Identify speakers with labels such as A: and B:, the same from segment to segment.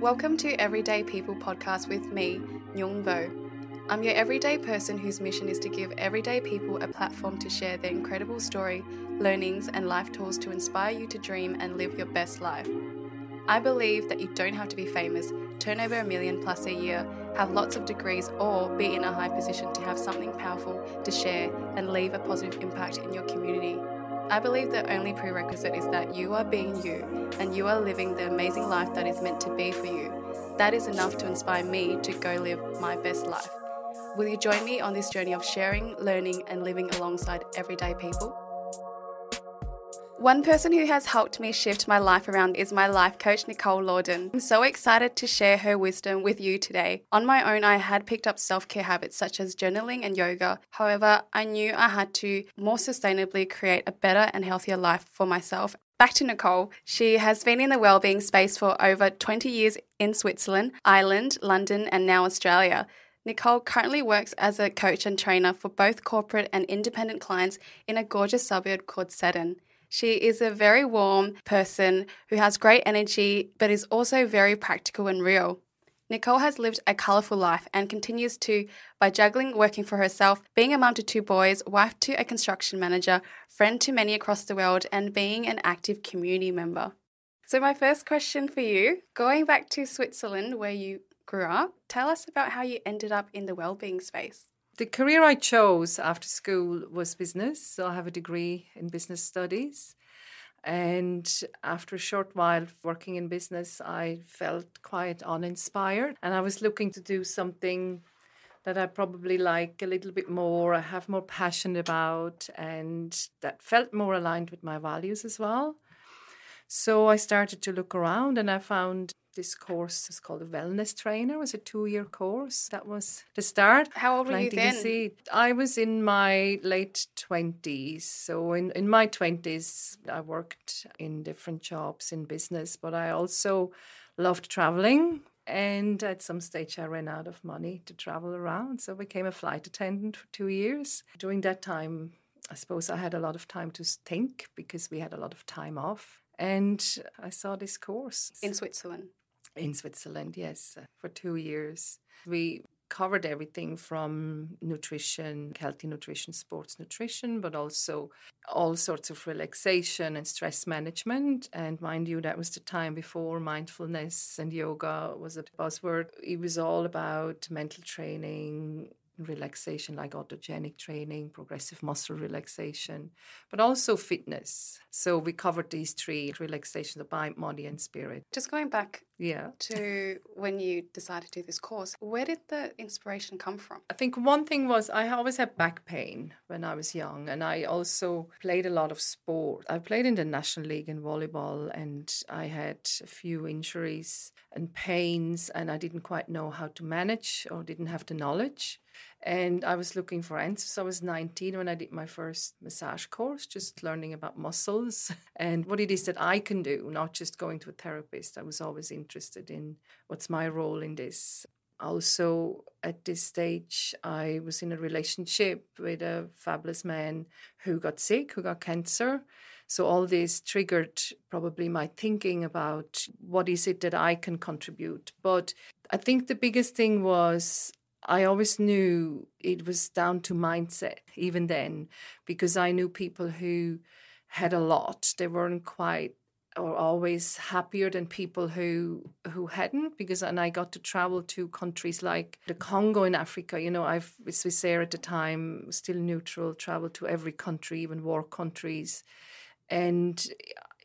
A: Welcome to Everyday People podcast with me, Nyung Vo. I'm your everyday person whose mission is to give everyday people a platform to share their incredible story, learnings, and life tools to inspire you to dream and live your best life. I believe that you don't have to be famous, turn over a million plus a year, have lots of degrees, or be in a high position to have something powerful to share and leave a positive impact in your community. I believe the only prerequisite is that you are being you and you are living the amazing life that is meant to be for you. That is enough to inspire me to go live my best life. Will you join me on this journey of sharing, learning, and living alongside everyday people? One person who has helped me shift my life around is my life coach, Nicole Lawden. I'm so excited to share her wisdom with you today. On my own, I had picked up self care habits such as journaling and yoga. However, I knew I had to more sustainably create a better and healthier life for myself. Back to Nicole. She has been in the wellbeing space for over 20 years in Switzerland, Ireland, London, and now Australia. Nicole currently works as a coach and trainer for both corporate and independent clients in a gorgeous suburb called Seddon. She is a very warm person who has great energy, but is also very practical and real. Nicole has lived a colourful life and continues to by juggling working for herself, being a mum to two boys, wife to a construction manager, friend to many across the world, and being an active community member. So, my first question for you going back to Switzerland, where you grew up, tell us about how you ended up in the wellbeing space.
B: The career I chose after school was business. So I have a degree in business studies. And after a short while working in business, I felt quite uninspired. And I was looking to do something that I probably like a little bit more, I have more passion about, and that felt more aligned with my values as well. So I started to look around and I found this course is called a wellness trainer. It was a two year course. That was the start.
A: How old were you then?
B: I was in my late twenties. So in, in my twenties, I worked in different jobs in business, but I also loved traveling. And at some stage, I ran out of money to travel around. So I became a flight attendant for two years. During that time, I suppose I had a lot of time to think because we had a lot of time off. And I saw this course.
A: In Switzerland?
B: In Switzerland, yes, uh, for two years. We covered everything from nutrition, healthy nutrition, sports nutrition, but also all sorts of relaxation and stress management. And mind you, that was the time before mindfulness and yoga was a buzzword. It was all about mental training, relaxation like autogenic training, progressive muscle relaxation, but also fitness. So we covered these three relaxation, the mind, body, and spirit.
A: Just going back yeah. to when you decided to do this course, where did the inspiration come from?
B: I think one thing was I always had back pain when I was young, and I also played a lot of sport. I played in the National League in volleyball, and I had a few injuries and pains, and I didn't quite know how to manage or didn't have the knowledge. And I was looking for answers. I was 19 when I did my first massage course, just learning about muscles and what it is that I can do, not just going to a therapist. I was always interested in what's my role in this. Also, at this stage, I was in a relationship with a fabulous man who got sick, who got cancer. So, all this triggered probably my thinking about what is it that I can contribute. But I think the biggest thing was I always knew it was down to mindset, even then, because I knew people who had a lot. They weren't quite or always happier than people who who hadn't because and I got to travel to countries like the Congo in Africa you know I've was there at the time still neutral traveled to every country even war countries and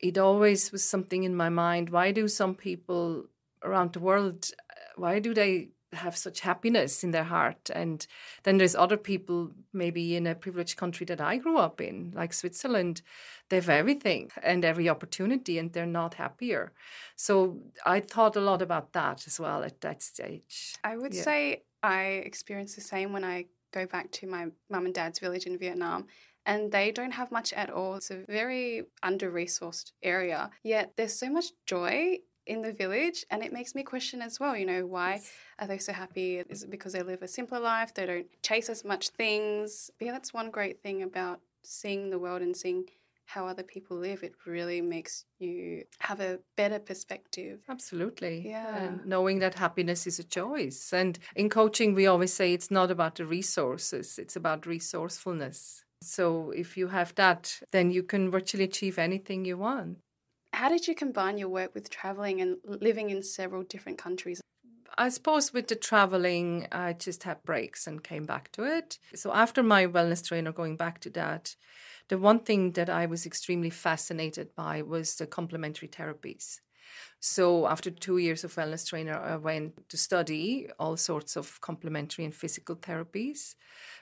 B: it always was something in my mind why do some people around the world uh, why do they have such happiness in their heart. And then there's other people, maybe in a privileged country that I grew up in, like Switzerland, they have everything and every opportunity, and they're not happier. So I thought a lot about that as well at that stage.
A: I would yeah. say I experienced the same when I go back to my mum and dad's village in Vietnam and they don't have much at all. It's a very under resourced area, yet there's so much joy in the village and it makes me question as well you know why yes. are they so happy is it because they live a simpler life they don't chase as much things but yeah that's one great thing about seeing the world and seeing how other people live, it really makes you have a better perspective.
B: Absolutely.
A: Yeah.
B: And knowing that happiness is a choice. And in coaching, we always say it's not about the resources, it's about resourcefulness. So if you have that, then you can virtually achieve anything you want.
A: How did you combine your work with traveling and living in several different countries?
B: I suppose with the traveling, I just had breaks and came back to it. So after my wellness trainer, going back to that, the one thing that I was extremely fascinated by was the complementary therapies. So after two years of wellness trainer, I went to study all sorts of complementary and physical therapies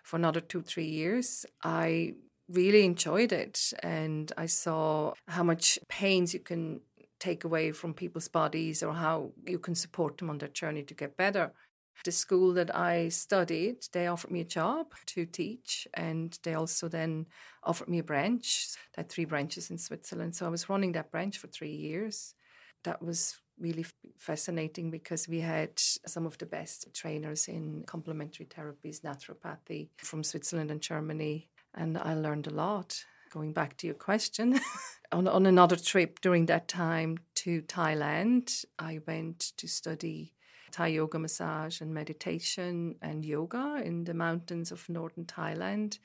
B: for another two, three years. I really enjoyed it and I saw how much pains you can take away from people's bodies or how you can support them on their journey to get better. The school that I studied, they offered me a job to teach, and they also then offered me a branch. They had three branches in Switzerland. So I was running that branch for three years. That was really fascinating because we had some of the best trainers in complementary therapies, naturopathy from Switzerland and Germany. And I learned a lot. Going back to your question, on, on another trip during that time to Thailand, I went to study Thai yoga massage and meditation and yoga in the mountains of northern Thailand.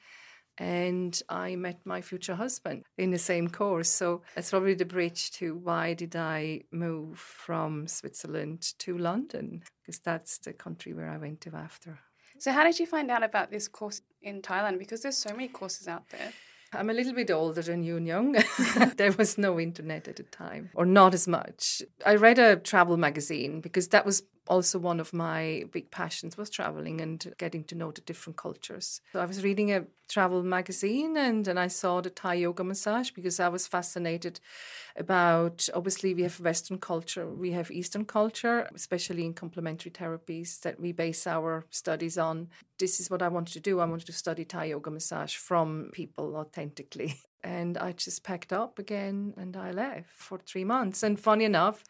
B: And I met my future husband in the same course. So that's probably the bridge to why did I move from Switzerland to London? Because that's the country where I went to after.
A: So, how did you find out about this course in Thailand? Because there's so many courses out there.
B: I'm a little bit older than you, and Young. there was no internet at the time, or not as much. I read a travel magazine because that was also one of my big passions was traveling and getting to know the different cultures. So I was reading a travel magazine and then I saw the Thai yoga massage because I was fascinated about obviously we have Western culture, we have Eastern culture, especially in complementary therapies that we base our studies on. This is what I wanted to do. I wanted to study Thai yoga massage from people authentically. And I just packed up again and I left for three months. And funny enough,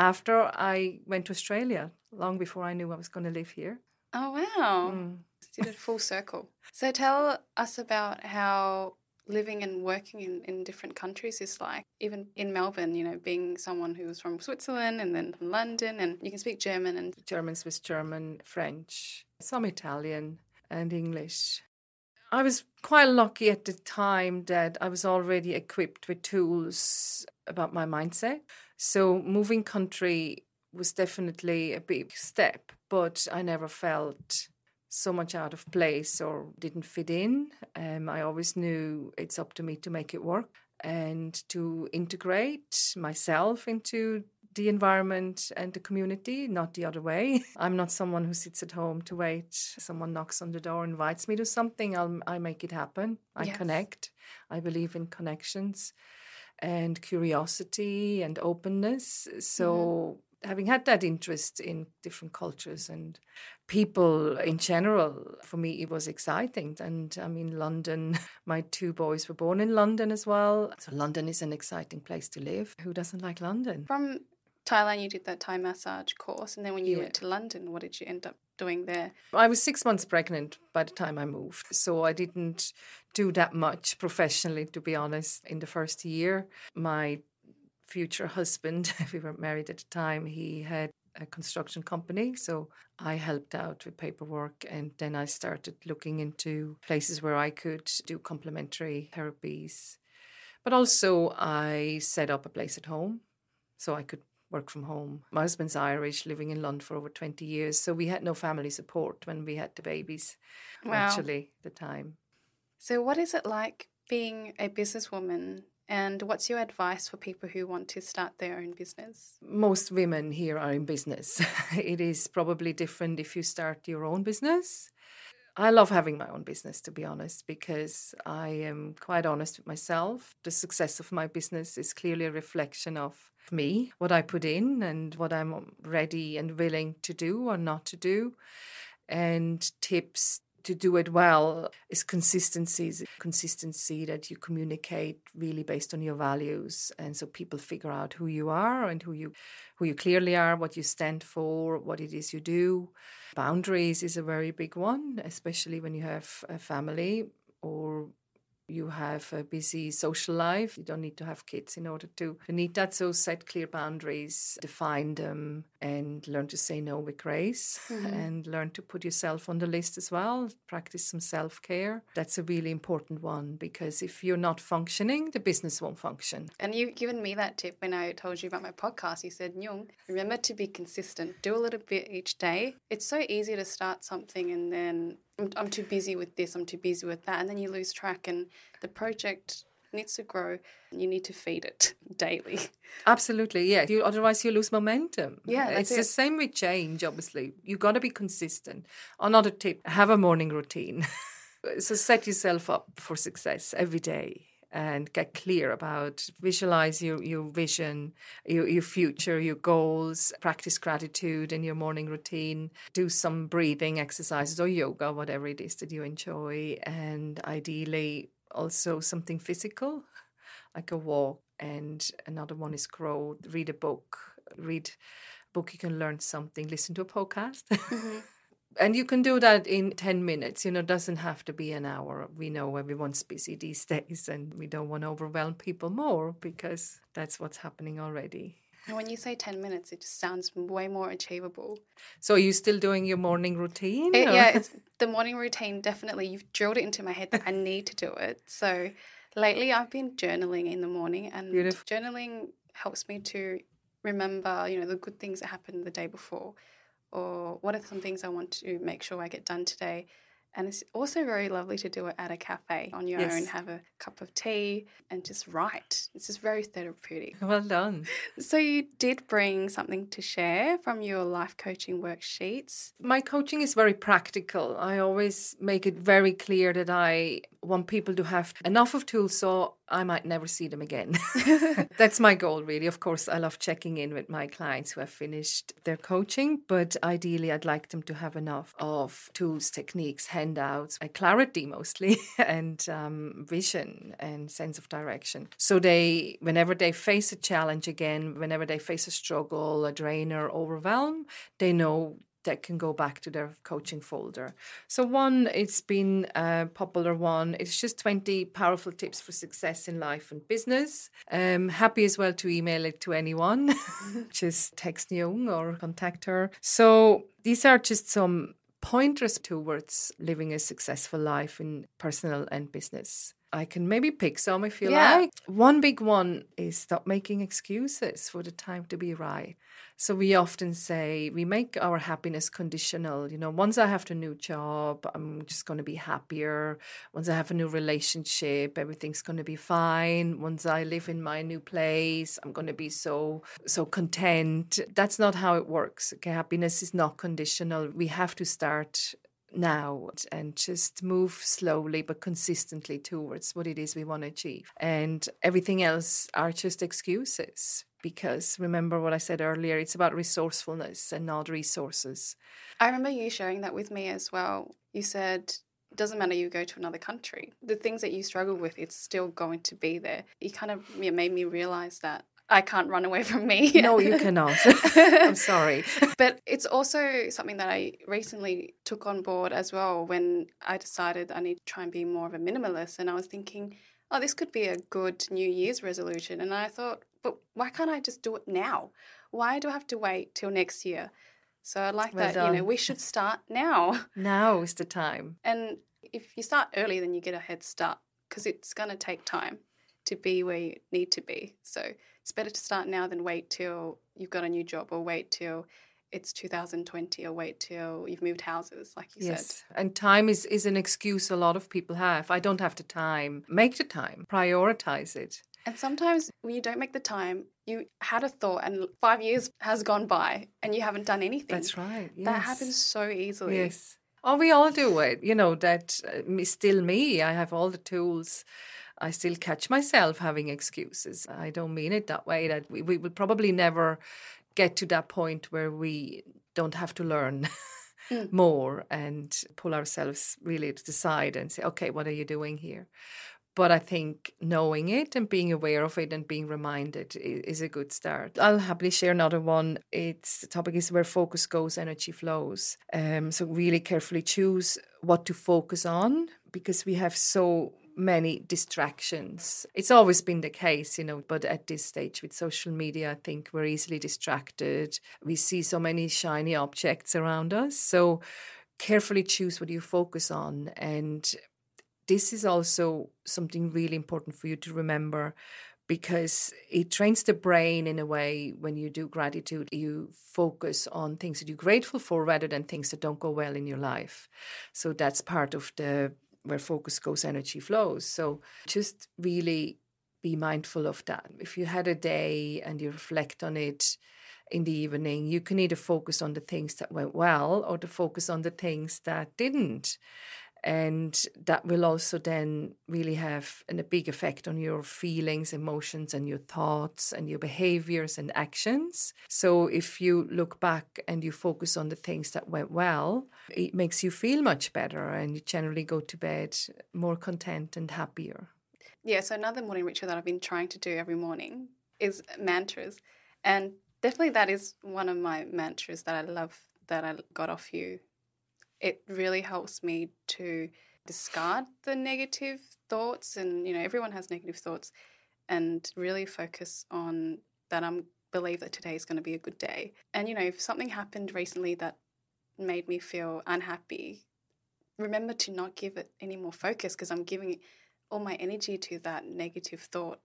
B: after I went to Australia, long before I knew I was going to live here.
A: Oh, wow. Mm. Did it full circle. So tell us about how living and working in, in different countries is like. Even in Melbourne, you know, being someone who was from Switzerland and then from London, and you can speak German and
B: German, Swiss German, French, some Italian, and English. I was quite lucky at the time that I was already equipped with tools about my mindset. So moving country was definitely a big step, but I never felt so much out of place or didn't fit in. Um, I always knew it's up to me to make it work and to integrate myself into the environment and the community, not the other way. I'm not someone who sits at home to wait. Someone knocks on the door, invites me to something, I'll, I make it happen. I yes. connect. I believe in connections and curiosity and openness. So, mm-hmm. having had that interest in different cultures and people in general, for me, it was exciting. And I mean, London, my two boys were born in London as well. So, London is an exciting place to live. Who doesn't like London?
A: From Thailand, you did that Thai massage course, and then when you yeah. went to London, what did you end up doing there?
B: I was six months pregnant by the time I moved, so I didn't do that much professionally, to be honest. In the first year, my future husband, we weren't married at the time, he had a construction company, so I helped out with paperwork, and then I started looking into places where I could do complementary therapies. But also, I set up a place at home so I could work from home. My husband's Irish, living in London for over 20 years. So we had no family support when we had the babies, wow. actually, the time.
A: So, what is it like being a businesswoman? And what's your advice for people who want to start their own business?
B: Most women here are in business. it is probably different if you start your own business. I love having my own business, to be honest, because I am quite honest with myself. The success of my business is clearly a reflection of me, what I put in, and what I'm ready and willing to do or not to do. And tips to do it well is consistency is consistency that you communicate really based on your values and so people figure out who you are and who you who you clearly are what you stand for what it is you do boundaries is a very big one especially when you have a family or you have a busy social life. You don't need to have kids in order to, to need that. So set clear boundaries, define them, and learn to say no with grace mm-hmm. and learn to put yourself on the list as well. Practice some self care. That's a really important one because if you're not functioning, the business won't function.
A: And you've given me that tip when I told you about my podcast. You said, Nyung, remember to be consistent. Do a little bit each day. It's so easy to start something and then I'm, I'm too busy with this, I'm too busy with that. And then you lose track, and the project needs to grow. You need to feed it daily.
B: Absolutely, yeah. You, otherwise, you lose momentum.
A: Yeah,
B: it's
A: it.
B: the same with change. Obviously, you got to be consistent. Another tip: have a morning routine. so set yourself up for success every day and get clear about visualize your, your vision your, your future your goals practice gratitude in your morning routine do some breathing exercises or yoga whatever it is that you enjoy and ideally also something physical like a walk and another one is grow read a book. Read a book you can learn something. Listen to a podcast. Mm-hmm and you can do that in 10 minutes you know it doesn't have to be an hour. We know everyone's busy these days and we don't want to overwhelm people more because that's what's happening already.
A: And when you say 10 minutes it just sounds way more achievable.
B: So are you still doing your morning routine
A: it, yeah it's the morning routine definitely. You've drilled it into my head that i need to do it. So lately i've been journaling in the morning and Beautiful. journaling helps me to remember you know the good things that happened the day before or what are some things I want to make sure I get done today. And it's also very lovely to do it at a cafe on your yes. own, have a cup of tea and just write. It's just very therapeutic.
B: Well done.
A: So, you did bring something to share from your life coaching worksheets.
B: My coaching is very practical. I always make it very clear that I want people to have enough of tools so I might never see them again. That's my goal, really. Of course, I love checking in with my clients who have finished their coaching, but ideally, I'd like them to have enough of tools, techniques, handouts, clarity mostly, and um, vision and sense of direction. So they, whenever they face a challenge again, whenever they face a struggle, a drain, or overwhelm, they know that can go back to their coaching folder. So one, it's been a popular one. It's just 20 powerful tips for success in life and business. Um, happy as well to email it to anyone. just text Nyung or contact her. So these are just some pointers towards living a successful life in personal and business. I can maybe pick some if you yeah. like. One big one is stop making excuses for the time to be right. So we often say we make our happiness conditional. You know, once I have the new job, I'm just going to be happier. Once I have a new relationship, everything's going to be fine. Once I live in my new place, I'm going to be so so content. That's not how it works. Okay, happiness is not conditional. We have to start now and just move slowly but consistently towards what it is we want to achieve. And everything else are just excuses because remember what I said earlier, it's about resourcefulness and not resources.
A: I remember you sharing that with me as well. You said it doesn't matter you go to another country. The things that you struggle with, it's still going to be there. You kind of made me realize that I can't run away from me.
B: no, you cannot. I'm sorry.
A: But it's also something that I recently took on board as well when I decided I need to try and be more of a minimalist. And I was thinking, oh, this could be a good New Year's resolution. And I thought, but why can't I just do it now? Why do I have to wait till next year? So I like well that, done. you know, we should start now.
B: Now is the time.
A: And if you start early, then you get a head start because it's going to take time to be where you need to be. So it's better to start now than wait till you've got a new job or wait till it's 2020 or wait till you've moved houses like you yes.
B: said and time is is an excuse a lot of people have i don't have the time make the time prioritize it
A: and sometimes when you don't make the time, you had a thought and five years has gone by and you haven't done anything.
B: That's right. Yes.
A: That happens so easily.
B: Yes. Oh, we all do it. You know, that uh, still me. I have all the tools. I still catch myself having excuses. I don't mean it that way. That we, we will probably never get to that point where we don't have to learn. Mm. more and pull ourselves really to the side and say, okay, what are you doing here? But I think knowing it and being aware of it and being reminded is a good start. I'll happily share another one. It's the topic is where focus goes, energy flows. Um, so really carefully choose what to focus on because we have so many distractions. It's always been the case, you know, but at this stage with social media, I think we're easily distracted. We see so many shiny objects around us. So carefully choose what you focus on. And this is also something really important for you to remember because it trains the brain in a way when you do gratitude you focus on things that you're grateful for rather than things that don't go well in your life so that's part of the where focus goes energy flows. So just really be mindful of that. If you had a day and you reflect on it in the evening you can either focus on the things that went well or to focus on the things that didn't and that will also then really have an, a big effect on your feelings emotions and your thoughts and your behaviors and actions. So if you look back and you focus on the things that went well it makes you feel much better and you generally go to bed more content and happier.
A: Yeah so another morning ritual that i've been trying to do every morning is mantras. And definitely that is one of my mantras that i love that i got off you it really helps me to discard the negative thoughts and you know everyone has negative thoughts and really focus on that I'm believe that today is going to be a good day. And you know, if something happened recently that made me feel unhappy, remember to not give it any more focus because I'm giving all my energy to that negative thought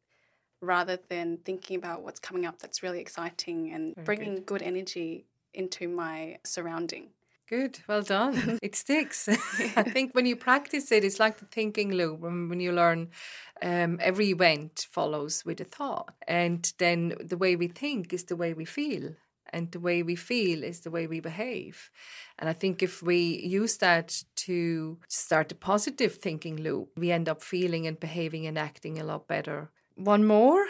A: rather than thinking about what's coming up that's really exciting and Very bringing good. good energy into my surrounding.
B: Good, well done. it sticks. I think when you practice it, it's like the thinking loop. When you learn, um, every event follows with a thought, and then the way we think is the way we feel, and the way we feel is the way we behave. And I think if we use that to start a positive thinking loop, we end up feeling and behaving and acting a lot better. One more.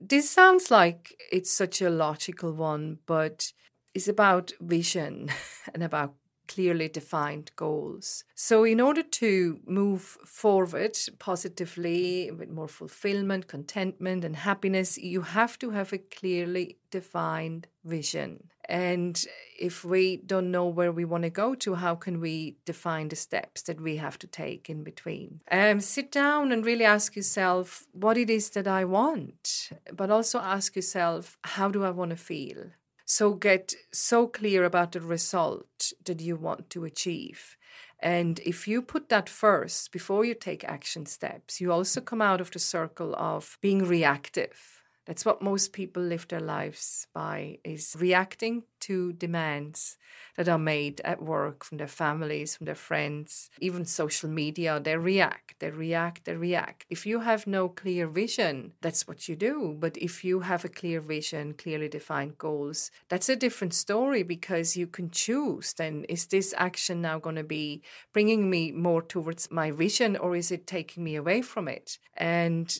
B: this sounds like it's such a logical one, but is about vision and about clearly defined goals. So, in order to move forward positively with more fulfillment, contentment, and happiness, you have to have a clearly defined vision. And if we don't know where we want to go to, how can we define the steps that we have to take in between? Um, sit down and really ask yourself what it is that I want, but also ask yourself, how do I want to feel? So get so clear about the result that you want to achieve. And if you put that first before you take action steps, you also come out of the circle of being reactive that's what most people live their lives by is reacting to demands that are made at work from their families, from their friends, even social media. They react, they react, they react. If you have no clear vision, that's what you do. But if you have a clear vision, clearly defined goals, that's a different story because you can choose then is this action now going to be bringing me more towards my vision or is it taking me away from it? And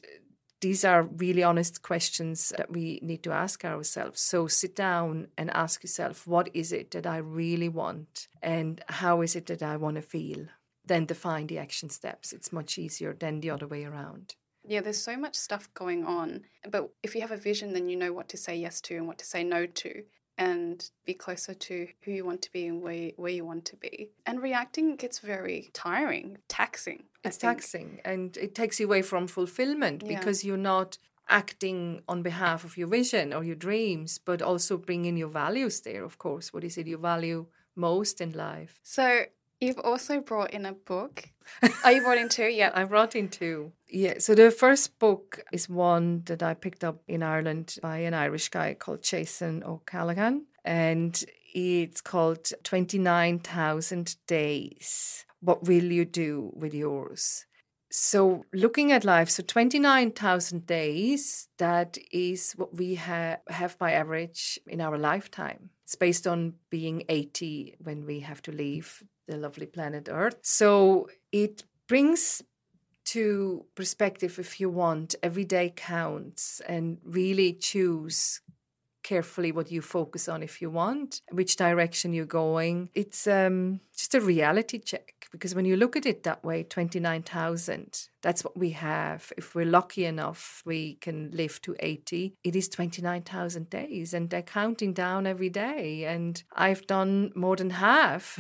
B: these are really honest questions that we need to ask ourselves. So sit down and ask yourself, what is it that I really want? And how is it that I want to feel? Then define the action steps. It's much easier than the other way around.
A: Yeah, there's so much stuff going on. But if you have a vision, then you know what to say yes to and what to say no to and be closer to who you want to be and where, where you want to be. And reacting gets very tiring, taxing.
B: It's taxing and it takes you away from fulfillment yeah. because you're not acting on behalf of your vision or your dreams, but also bringing your values there, of course. What is it you value most in life?
A: So You've also brought in a book. Are oh, you brought in two? Yeah.
B: I brought in two. Yeah. So the first book is one that I picked up in Ireland by an Irish guy called Jason O'Callaghan. And it's called 29,000 Days. What will you do with yours? So, looking at life, so 29,000 days, that is what we ha- have by average in our lifetime. It's based on being 80 when we have to leave the lovely planet Earth. So it brings to perspective, if you want, every day counts and really choose carefully what you focus on if you want, which direction you're going. It's um, just a reality check because when you look at it that way, 29,000, that's what we have. If we're lucky enough, we can live to 80. It is 29,000 days and they're counting down every day. And I've done more than half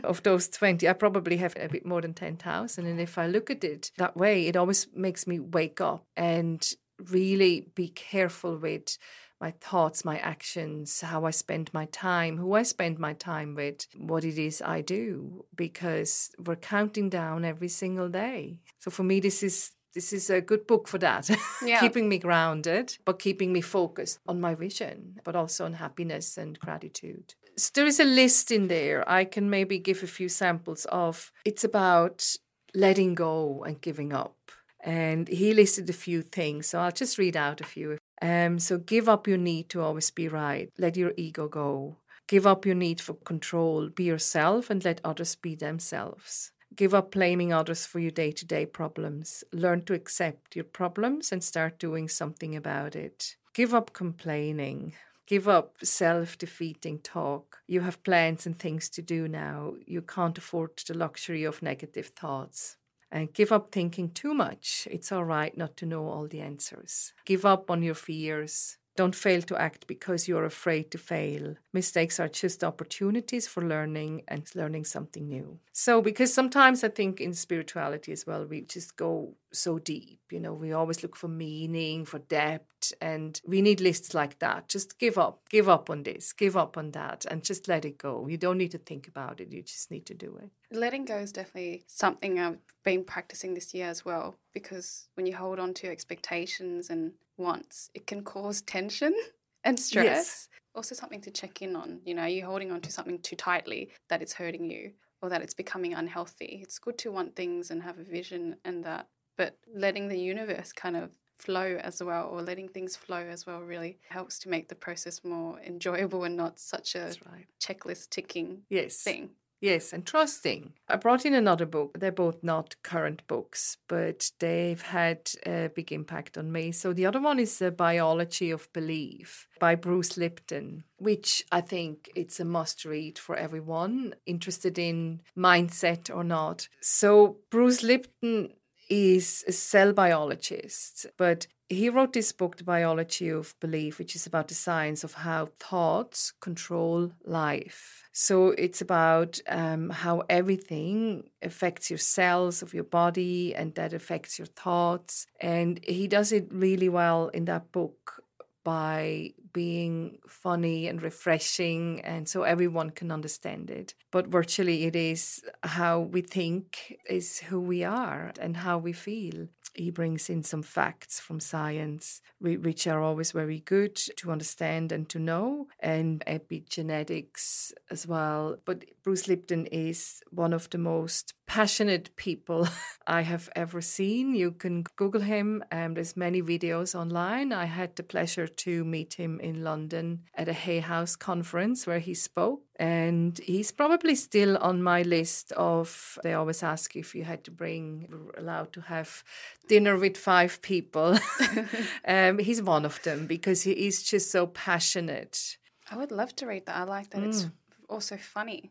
B: of those 20. I probably have a bit more than 10,000. And if I look at it that way, it always makes me wake up and really be careful with my thoughts, my actions, how I spend my time, who I spend my time with, what it is I do, because we're counting down every single day. So for me, this is this is a good book for that. Yeah. keeping me grounded, but keeping me focused on my vision, but also on happiness and gratitude. So there is a list in there. I can maybe give a few samples of. It's about letting go and giving up. And he listed a few things. So I'll just read out a few. Um, so give up your need to always be right. Let your ego go. Give up your need for control. Be yourself and let others be themselves. Give up blaming others for your day to day problems. Learn to accept your problems and start doing something about it. Give up complaining. Give up self defeating talk. You have plans and things to do now. You can't afford the luxury of negative thoughts. And give up thinking too much. It's all right not to know all the answers. Give up on your fears. Don't fail to act because you're afraid to fail. Mistakes are just opportunities for learning and learning something new. So, because sometimes I think in spirituality as well, we just go so deep. You know, we always look for meaning, for depth, and we need lists like that. Just give up, give up on this, give up on that, and just let it go. You don't need to think about it, you just need to do it.
A: Letting go is definitely something I've been practicing this year as well, because when you hold on to expectations and wants, it can cause tension and stress. Yes. Also, something to check in on. You know, you're holding on to something too tightly that it's hurting you or that it's becoming unhealthy. It's good to want things and have a vision and that, but letting the universe kind of flow as well or letting things flow as well really helps to make the process more enjoyable and not such a right. checklist ticking yes. thing.
B: Yes, and trusting. I brought in another book. They're both not current books, but they've had a big impact on me. So the other one is The Biology of Belief by Bruce Lipton, which I think it's a must read for everyone interested in mindset or not. So Bruce Lipton is a cell biologist, but he wrote this book, The Biology of Belief, which is about the science of how thoughts control life. So it's about um, how everything affects your cells of your body and that affects your thoughts. And he does it really well in that book by being funny and refreshing, and so everyone can understand it. But virtually, it is how we think is who we are and how we feel he brings in some facts from science, which are always very good to understand and to know, and epigenetics as well. But Bruce Lipton is one of the most passionate people I have ever seen. You can Google him. Um, there's many videos online. I had the pleasure to meet him in London at a Hay House conference where he spoke. And he's probably still on my list of, they always ask if you had to bring, allowed to have dinner with five people. um, he's one of them because he is just so passionate.
A: I would love to read that. I like that. Mm. It's also funny.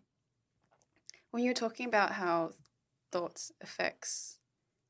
A: When you were talking about how thoughts affects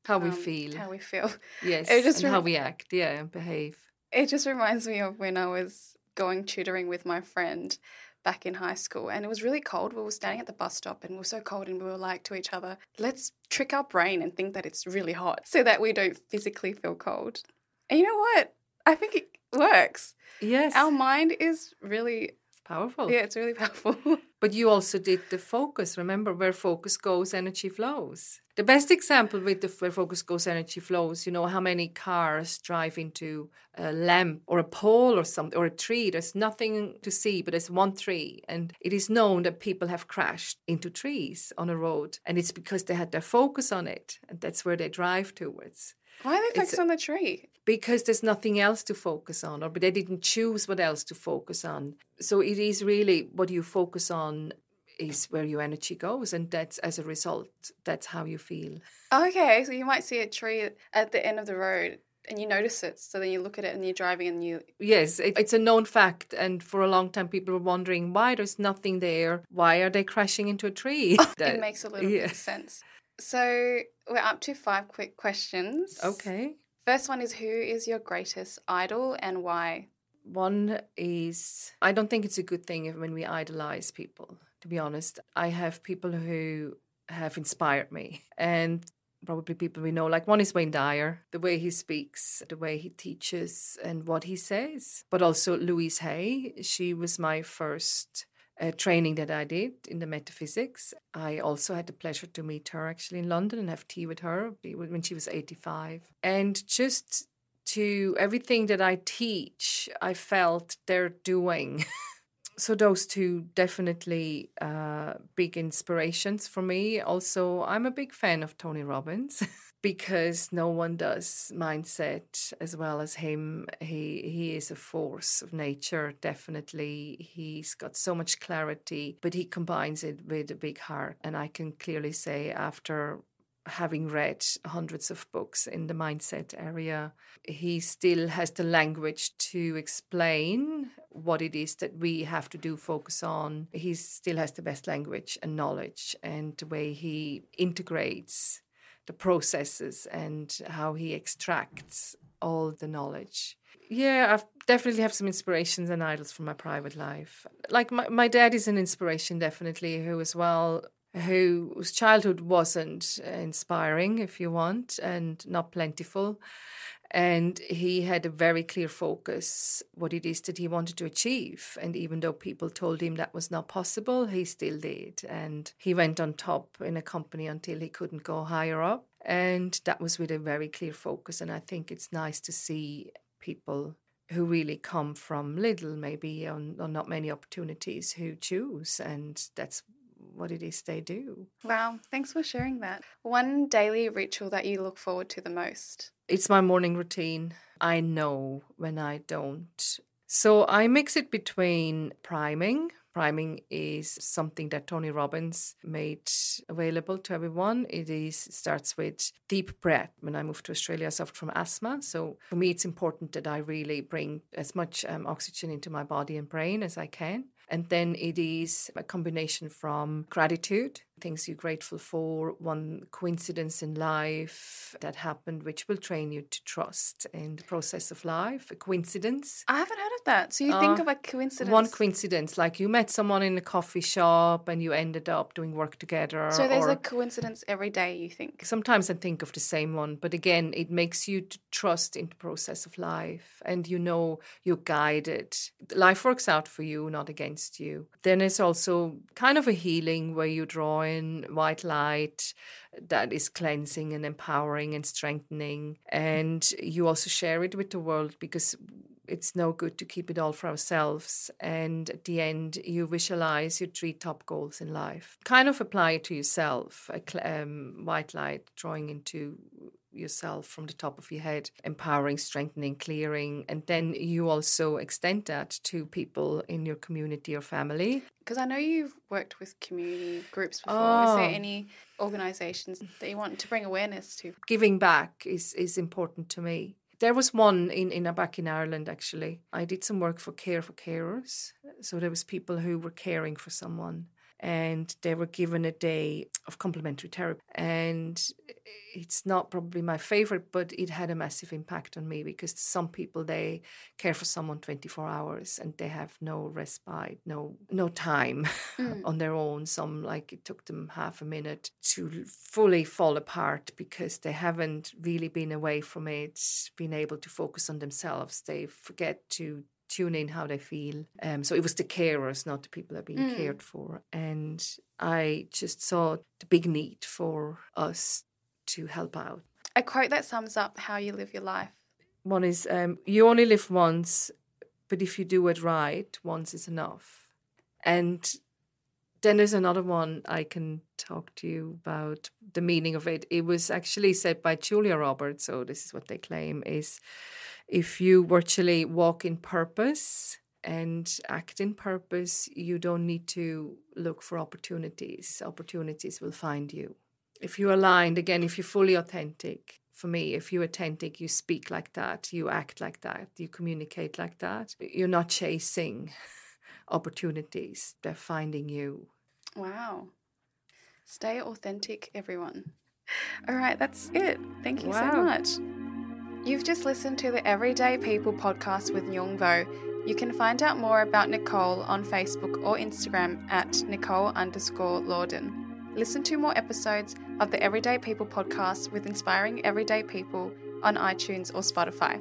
B: how we um, feel,
A: how we feel,
B: yes, it just and how we act, yeah, and behave.
A: It just reminds me of when I was going tutoring with my friend back in high school and it was really cold. We were standing at the bus stop and we were so cold and we were like to each other, let's trick our brain and think that it's really hot so that we don't physically feel cold. And you know what? I think it works.
B: Yes.
A: Our mind is really
B: powerful.
A: Yeah, it's really powerful.
B: but you also did the focus. Remember, where focus goes, energy flows. The best example with the where focus goes, energy flows. You know how many cars drive into a lamp or a pole or something or a tree. There's nothing to see, but there's one tree, and it is known that people have crashed into trees on a road, and it's because they had their focus on it, and that's where they drive towards.
A: Why are they focused on the tree?
B: Because there's nothing else to focus on, or but they didn't choose what else to focus on. So it is really what you focus on is where your energy goes, and that's as a result, that's how you feel.
A: Okay, so you might see a tree at the end of the road and you notice it. So then you look at it and you're driving and you.
B: Yes, it, it's a known fact. And for a long time, people were wondering why there's nothing there. Why are they crashing into a tree?
A: it makes a little yeah. bit of sense. So we're up to five quick questions.
B: Okay.
A: First one is Who is your greatest idol and why?
B: One is I don't think it's a good thing when we idolize people, to be honest. I have people who have inspired me. And probably people we know. Like one is Wayne Dyer, the way he speaks, the way he teaches, and what he says. But also Louise Hay. She was my first training that I did in the metaphysics. I also had the pleasure to meet her actually in London and have tea with her when she was 85. And just to everything that I teach, I felt they're doing. so those two definitely uh, big inspirations for me. Also, I'm a big fan of Tony Robbins because no one does mindset as well as him. He he is a force of nature. Definitely, he's got so much clarity, but he combines it with a big heart. And I can clearly say after having read hundreds of books in the mindset area, he still has the language to explain what it is that we have to do focus on. He still has the best language and knowledge, and the way he integrates the processes and how he extracts all the knowledge. Yeah, I've definitely have some inspirations and idols from my private life. Like my, my dad is an inspiration, definitely, who as well whose childhood wasn't inspiring, if you want, and not plentiful. And he had a very clear focus what it is that he wanted to achieve. And even though people told him that was not possible, he still did. And he went on top in a company until he couldn't go higher up. And that was with a very clear focus. And I think it's nice to see people who really come from little, maybe, or, or not many opportunities, who choose. And that's what it is they do.
A: Wow, thanks for sharing that. One daily ritual that you look forward to the most?
B: It's my morning routine. I know when I don't. So I mix it between priming. Priming is something that Tony Robbins made available to everyone. It is starts with deep breath. When I moved to Australia, I suffered from asthma, so for me, it's important that I really bring as much um, oxygen into my body and brain as I can. And then it is a combination from gratitude, things you're grateful for, one coincidence in life that happened, which will train you to trust in the process of life, a coincidence.
A: I haven't heard of that. So you uh, think of a coincidence?
B: One coincidence, like you met someone in a coffee shop and you ended up doing work together.
A: So there's a coincidence every day, you think?
B: Sometimes I think of the same one, but again, it makes you to trust in the process of life and you know you're guided. Life works out for you, not against against you. Then it's also kind of a healing where you draw white light that is cleansing and empowering and strengthening. And you also share it with the world because it's no good to keep it all for ourselves. And at the end, you visualize your three top goals in life. Kind of apply it to yourself. A um, white light drawing into yourself from the top of your head, empowering, strengthening, clearing. And then you also extend that to people in your community or family.
A: Because I know you've worked with community groups before. Oh. Is there oh. any organizations that you want to bring awareness to?
B: Giving back is, is important to me. There was one in, in uh, back in Ireland actually. I did some work for Care for Carers. So there was people who were caring for someone and they were given a day of complementary therapy. And it's not probably my favorite, but it had a massive impact on me because some people they care for someone 24 hours and they have no respite, no no time mm. on their own. Some like it took them half a minute to fully fall apart because they haven't really been away from it, been able to focus on themselves. They forget to tune in how they feel. Um, so it was the carers, not the people that are being mm. cared for. And I just saw the big need for us to help out.
A: A quote that sums up how you live your life.
B: One is um, You only live once, but if you do it right, once is enough. And then there's another one I can talk to you about the meaning of it. It was actually said by Julia Roberts, so this is what they claim is if you virtually walk in purpose and act in purpose, you don't need to look for opportunities. Opportunities will find you. If you're aligned, again, if you're fully authentic, for me. If you're authentic, you speak like that, you act like that, you communicate like that. You're not chasing opportunities, they're finding you.
A: Wow. Stay authentic, everyone. All right, that's it. Thank you
B: Wow.
A: so much. You've just listened to the Everyday People podcast with Nyung Vo. You can find out more about Nicole on Facebook or Instagram at Nicole underscore Lorden. Listen to more episodes of the Everyday People podcast with inspiring everyday people on iTunes or Spotify.